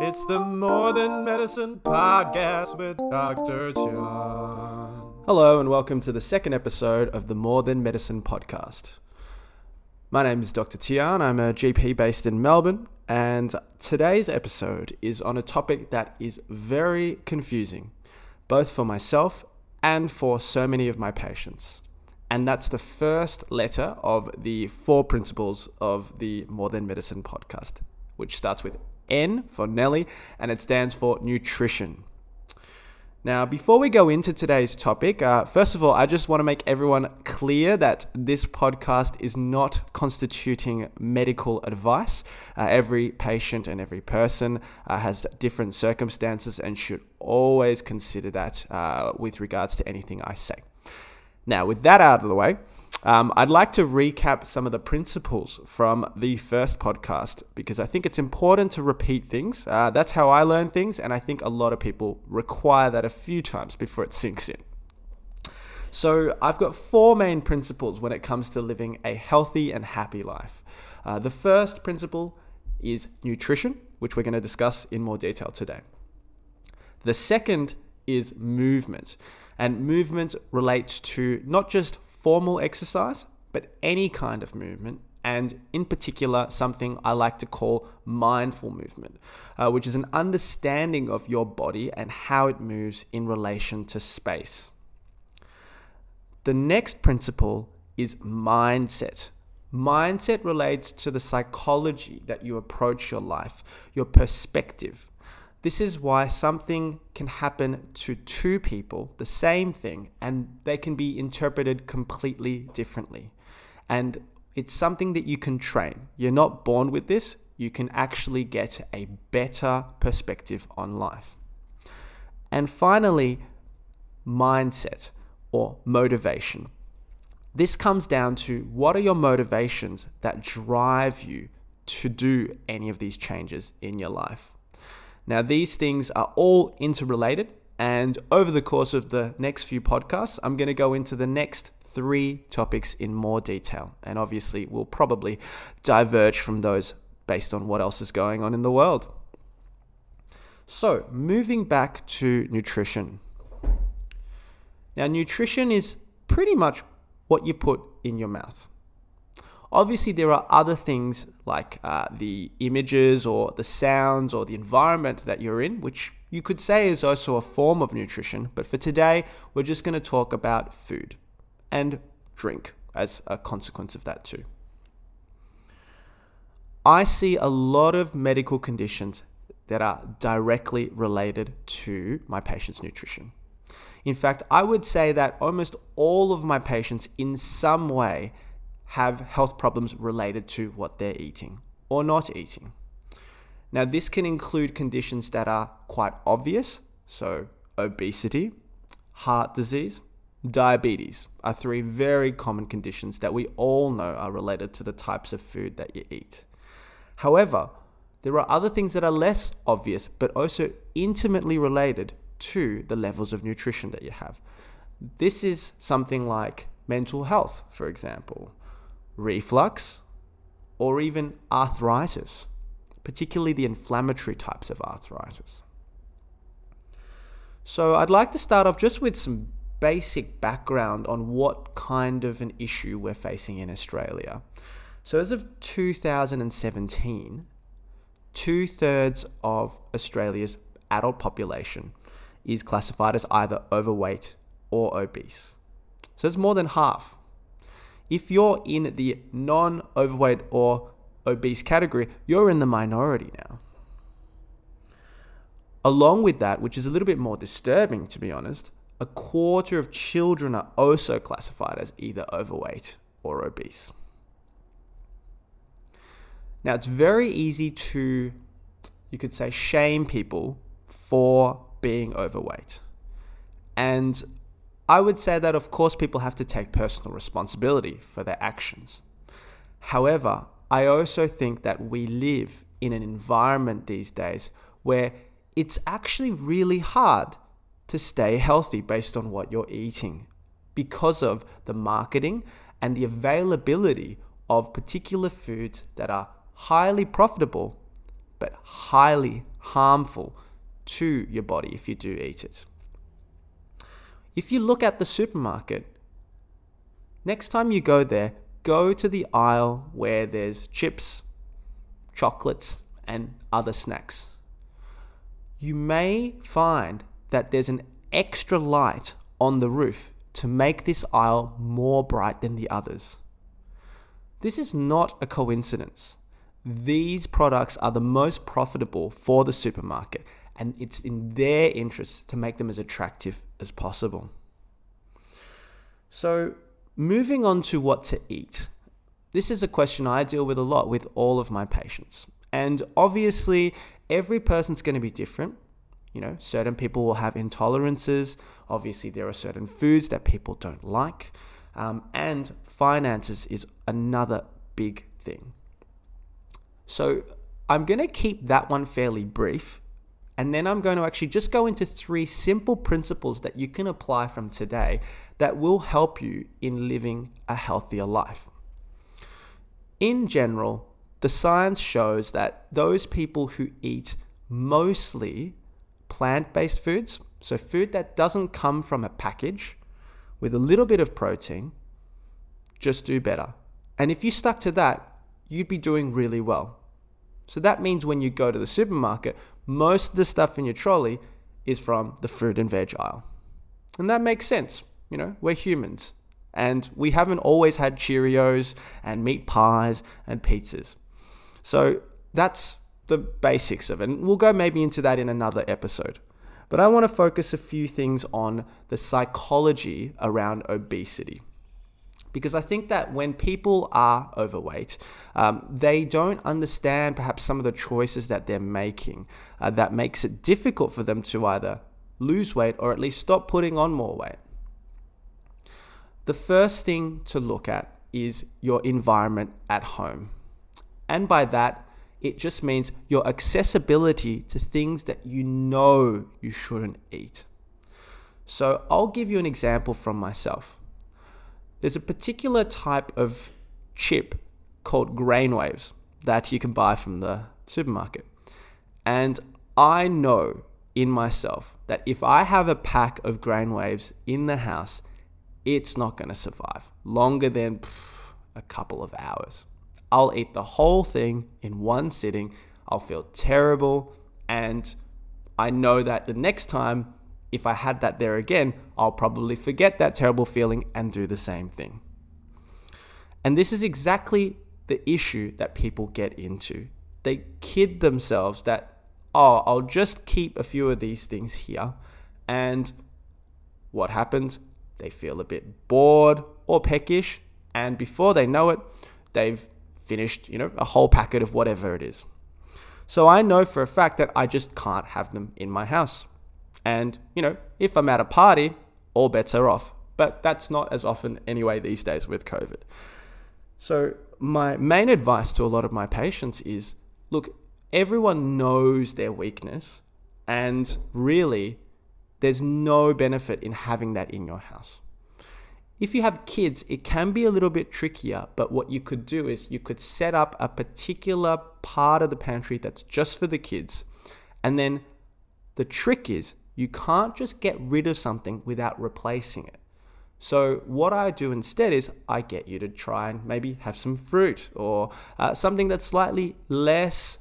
It's the More Than Medicine podcast with Dr. John. Hello, and welcome to the second episode of the More Than Medicine podcast. My name is Dr. Tian. I'm a GP based in Melbourne, and today's episode is on a topic that is very confusing, both for myself and for so many of my patients. And that's the first letter of the four principles of the More Than Medicine podcast, which starts with N for Nelly, and it stands for nutrition. Now, before we go into today's topic, uh, first of all, I just want to make everyone clear that this podcast is not constituting medical advice. Uh, every patient and every person uh, has different circumstances and should always consider that uh, with regards to anything I say. Now, with that out of the way, um, I'd like to recap some of the principles from the first podcast because I think it's important to repeat things. Uh, that's how I learn things, and I think a lot of people require that a few times before it sinks in. So, I've got four main principles when it comes to living a healthy and happy life. Uh, the first principle is nutrition, which we're going to discuss in more detail today. The second is movement, and movement relates to not just formal exercise, but any kind of movement, and in particular, something I like to call mindful movement, uh, which is an understanding of your body and how it moves in relation to space. The next principle is mindset. Mindset relates to the psychology that you approach your life, your perspective. This is why something can happen to two people, the same thing, and they can be interpreted completely differently. And it's something that you can train. You're not born with this, you can actually get a better perspective on life. And finally, mindset or motivation. This comes down to what are your motivations that drive you to do any of these changes in your life. Now, these things are all interrelated, and over the course of the next few podcasts, I'm going to go into the next three topics in more detail. And obviously, we'll probably diverge from those based on what else is going on in the world. So, moving back to nutrition. Now, nutrition is pretty much what you put in your mouth. Obviously, there are other things like uh, the images or the sounds or the environment that you're in, which you could say is also a form of nutrition. But for today, we're just going to talk about food and drink as a consequence of that, too. I see a lot of medical conditions that are directly related to my patient's nutrition. In fact, I would say that almost all of my patients, in some way, have health problems related to what they're eating or not eating. Now, this can include conditions that are quite obvious, so obesity, heart disease, diabetes are three very common conditions that we all know are related to the types of food that you eat. However, there are other things that are less obvious but also intimately related to the levels of nutrition that you have. This is something like mental health, for example, reflux, or even arthritis, particularly the inflammatory types of arthritis. So, I'd like to start off just with some basic background on what kind of an issue we're facing in Australia. So, as of 2017, two thirds of Australia's adult population is classified as either overweight or obese. So, it's more than half if you're in the non overweight or obese category, you're in the minority now. Along with that, which is a little bit more disturbing to be honest, a quarter of children are also classified as either overweight or obese. Now, it's very easy to, you could say, shame people for being overweight. And I would say that, of course, people have to take personal responsibility for their actions. However, I also think that we live in an environment these days where it's actually really hard to stay healthy based on what you're eating because of the marketing and the availability of particular foods that are highly profitable but highly harmful to your body if you do eat it. If you look at the supermarket, next time you go there, go to the aisle where there's chips, chocolates, and other snacks. You may find that there's an extra light on the roof to make this aisle more bright than the others. This is not a coincidence. These products are the most profitable for the supermarket, and it's in their interest to make them as attractive as possible. So, moving on to what to eat. This is a question I deal with a lot with all of my patients. And obviously, every person's going to be different. You know, certain people will have intolerances. Obviously, there are certain foods that people don't like. Um, and finances is another big thing. So, I'm going to keep that one fairly brief. And then I'm going to actually just go into three simple principles that you can apply from today that will help you in living a healthier life. In general, the science shows that those people who eat mostly plant based foods, so food that doesn't come from a package with a little bit of protein, just do better. And if you stuck to that, you'd be doing really well. So that means when you go to the supermarket, most of the stuff in your trolley is from the fruit and veg aisle. And that makes sense. You know, we're humans. And we haven't always had Cheerios and meat pies and pizzas. So that's the basics of it. And we'll go maybe into that in another episode. But I want to focus a few things on the psychology around obesity. Because I think that when people are overweight, um, they don't understand perhaps some of the choices that they're making uh, that makes it difficult for them to either lose weight or at least stop putting on more weight. The first thing to look at is your environment at home. And by that, it just means your accessibility to things that you know you shouldn't eat. So I'll give you an example from myself. There's a particular type of chip called grain waves that you can buy from the supermarket. And I know in myself that if I have a pack of grain waves in the house, it's not going to survive longer than pff, a couple of hours. I'll eat the whole thing in one sitting. I'll feel terrible. And I know that the next time, if I had that there again, I'll probably forget that terrible feeling and do the same thing. And this is exactly the issue that people get into. They kid themselves that, oh, I'll just keep a few of these things here. And what happens? They feel a bit bored or peckish. And before they know it, they've finished, you know, a whole packet of whatever it is. So I know for a fact that I just can't have them in my house. And, you know, if I'm at a party, all bets are off. But that's not as often anyway these days with COVID. So, my main advice to a lot of my patients is look, everyone knows their weakness, and really, there's no benefit in having that in your house. If you have kids, it can be a little bit trickier, but what you could do is you could set up a particular part of the pantry that's just for the kids. And then the trick is you can't just get rid of something without replacing it. So, what I do instead is I get you to try and maybe have some fruit or uh, something that's slightly less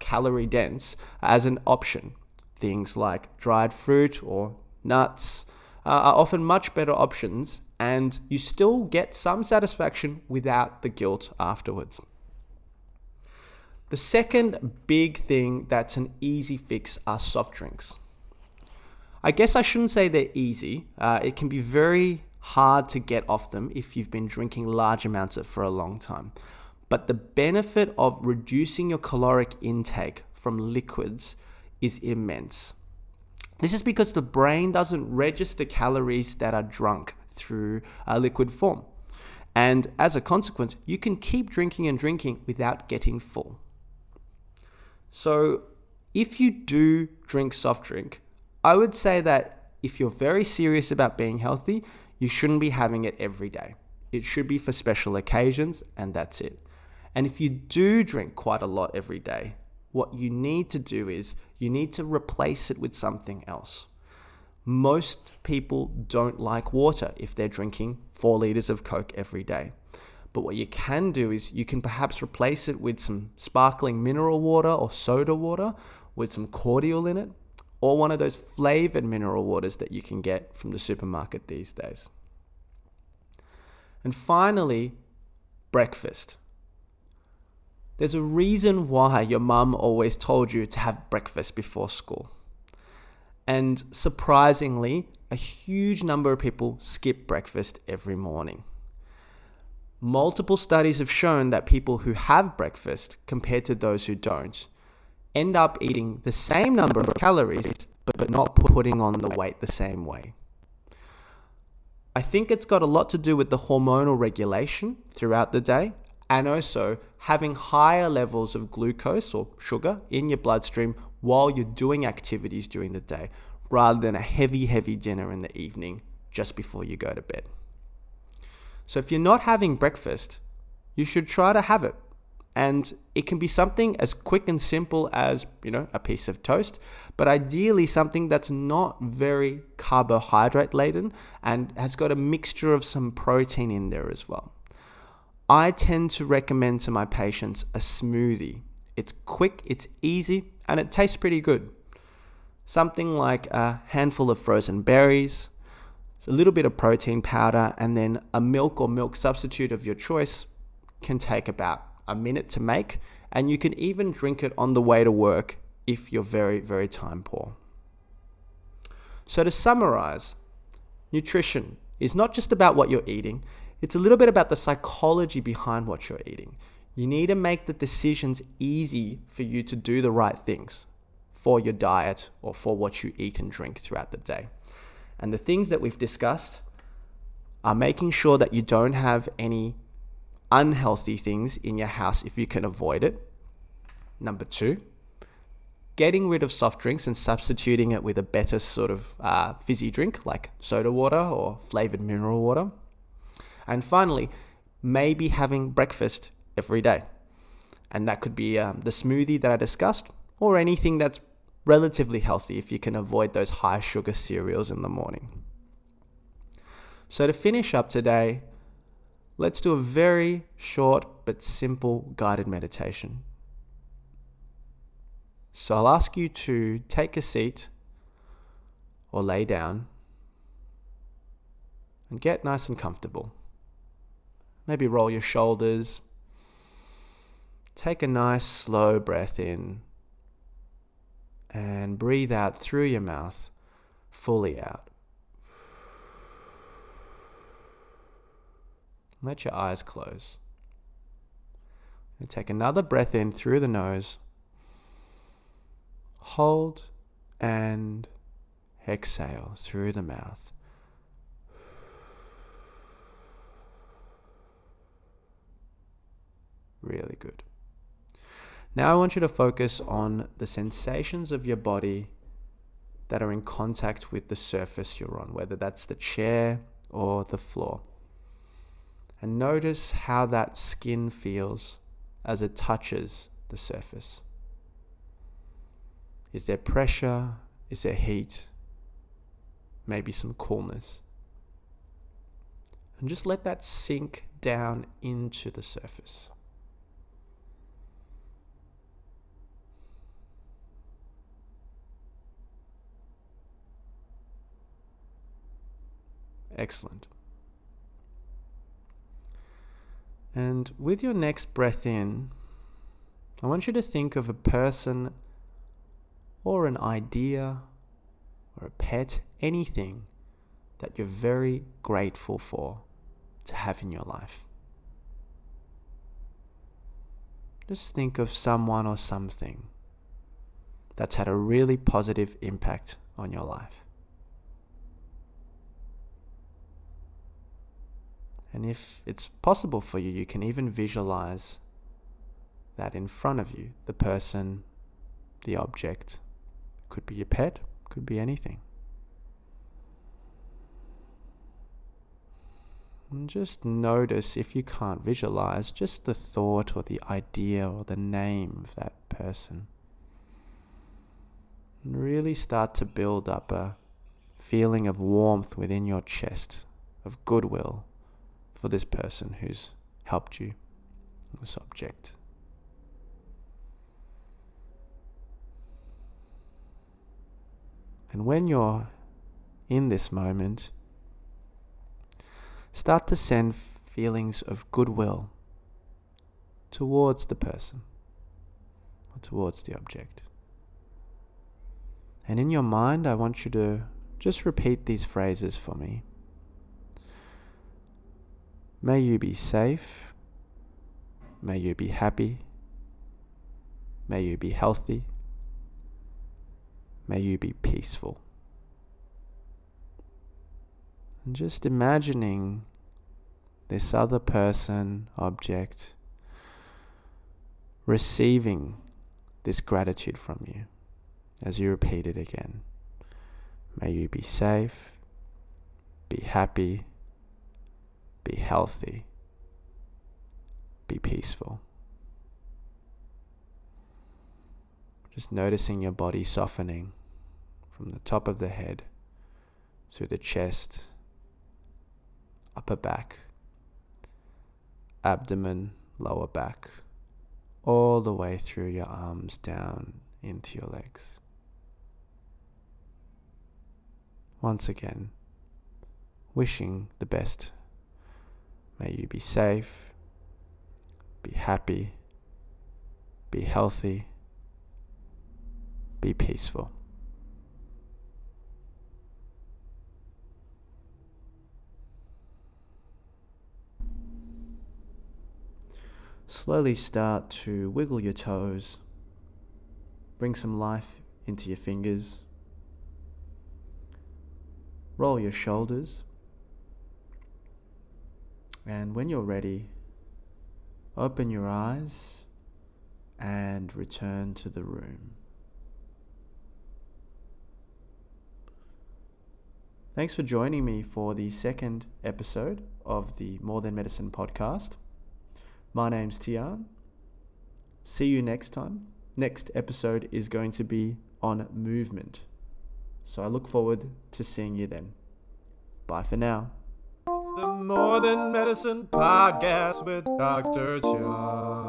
calorie dense as an option. Things like dried fruit or nuts uh, are often much better options and you still get some satisfaction without the guilt afterwards. The second big thing that's an easy fix are soft drinks. I guess I shouldn't say they're easy. Uh, it can be very hard to get off them if you've been drinking large amounts of for a long time. But the benefit of reducing your caloric intake from liquids is immense. This is because the brain doesn't register calories that are drunk through a liquid form. And as a consequence, you can keep drinking and drinking without getting full. So, if you do drink soft drink, I would say that if you're very serious about being healthy, you shouldn't be having it every day. It should be for special occasions, and that's it. And if you do drink quite a lot every day, what you need to do is you need to replace it with something else. Most people don't like water if they're drinking four liters of Coke every day. But what you can do is you can perhaps replace it with some sparkling mineral water or soda water with some cordial in it, or one of those flavored mineral waters that you can get from the supermarket these days. And finally, breakfast. There's a reason why your mum always told you to have breakfast before school. And surprisingly, a huge number of people skip breakfast every morning. Multiple studies have shown that people who have breakfast compared to those who don't end up eating the same number of calories but not putting on the weight the same way. I think it's got a lot to do with the hormonal regulation throughout the day and also having higher levels of glucose or sugar in your bloodstream while you're doing activities during the day rather than a heavy, heavy dinner in the evening just before you go to bed. So if you're not having breakfast, you should try to have it. And it can be something as quick and simple as, you know, a piece of toast, but ideally something that's not very carbohydrate laden and has got a mixture of some protein in there as well. I tend to recommend to my patients a smoothie. It's quick, it's easy, and it tastes pretty good. Something like a handful of frozen berries, a little bit of protein powder, and then a milk or milk substitute of your choice can take about a minute to make, and you can even drink it on the way to work if you're very, very time poor. So, to summarize, nutrition is not just about what you're eating, it's a little bit about the psychology behind what you're eating. You need to make the decisions easy for you to do the right things for your diet or for what you eat and drink throughout the day. And the things that we've discussed are making sure that you don't have any unhealthy things in your house if you can avoid it. Number two, getting rid of soft drinks and substituting it with a better sort of uh, fizzy drink like soda water or flavored mineral water. And finally, maybe having breakfast every day. And that could be um, the smoothie that I discussed or anything that's relatively healthy if you can avoid those high sugar cereals in the morning. So, to finish up today, let's do a very short but simple guided meditation. So I'll ask you to take a seat or lay down and get nice and comfortable. Maybe roll your shoulders. Take a nice slow breath in and breathe out through your mouth, fully out. Let your eyes close. And take another breath in through the nose. Hold and exhale through the mouth. Really good. Now I want you to focus on the sensations of your body that are in contact with the surface you're on, whether that's the chair or the floor and notice how that skin feels as it touches the surface. Is there pressure? Is there heat? Maybe some coolness. And just let that sink down into the surface. Excellent. And with your next breath in, I want you to think of a person or an idea or a pet, anything that you're very grateful for to have in your life. Just think of someone or something that's had a really positive impact on your life. And if it's possible for you, you can even visualize that in front of you the person, the object. Could be your pet, could be anything. And just notice if you can't visualize, just the thought or the idea or the name of that person And really start to build up a feeling of warmth within your chest, of goodwill for this person who's helped you, on the subject. And when you're in this moment, start to send feelings of goodwill towards the person or towards the object. And in your mind, I want you to just repeat these phrases for me. May you be safe. May you be happy. May you be healthy. May you be peaceful. And just imagining this other person, object, receiving this gratitude from you as you repeat it again. May you be safe, be happy, be healthy, be peaceful. Just noticing your body softening from the top of the head through the chest, upper back, abdomen, lower back, all the way through your arms down into your legs. Once again, wishing the best. May you be safe, be happy, be healthy, be peaceful. Slowly start to wiggle your toes, bring some life into your fingers, roll your shoulders, and when you're ready, open your eyes and return to the room. Thanks for joining me for the second episode of the More Than Medicine podcast. My name's Tian. See you next time. Next episode is going to be on movement. So I look forward to seeing you then. Bye for now. The More Than Medicine podcast with Dr. Chung.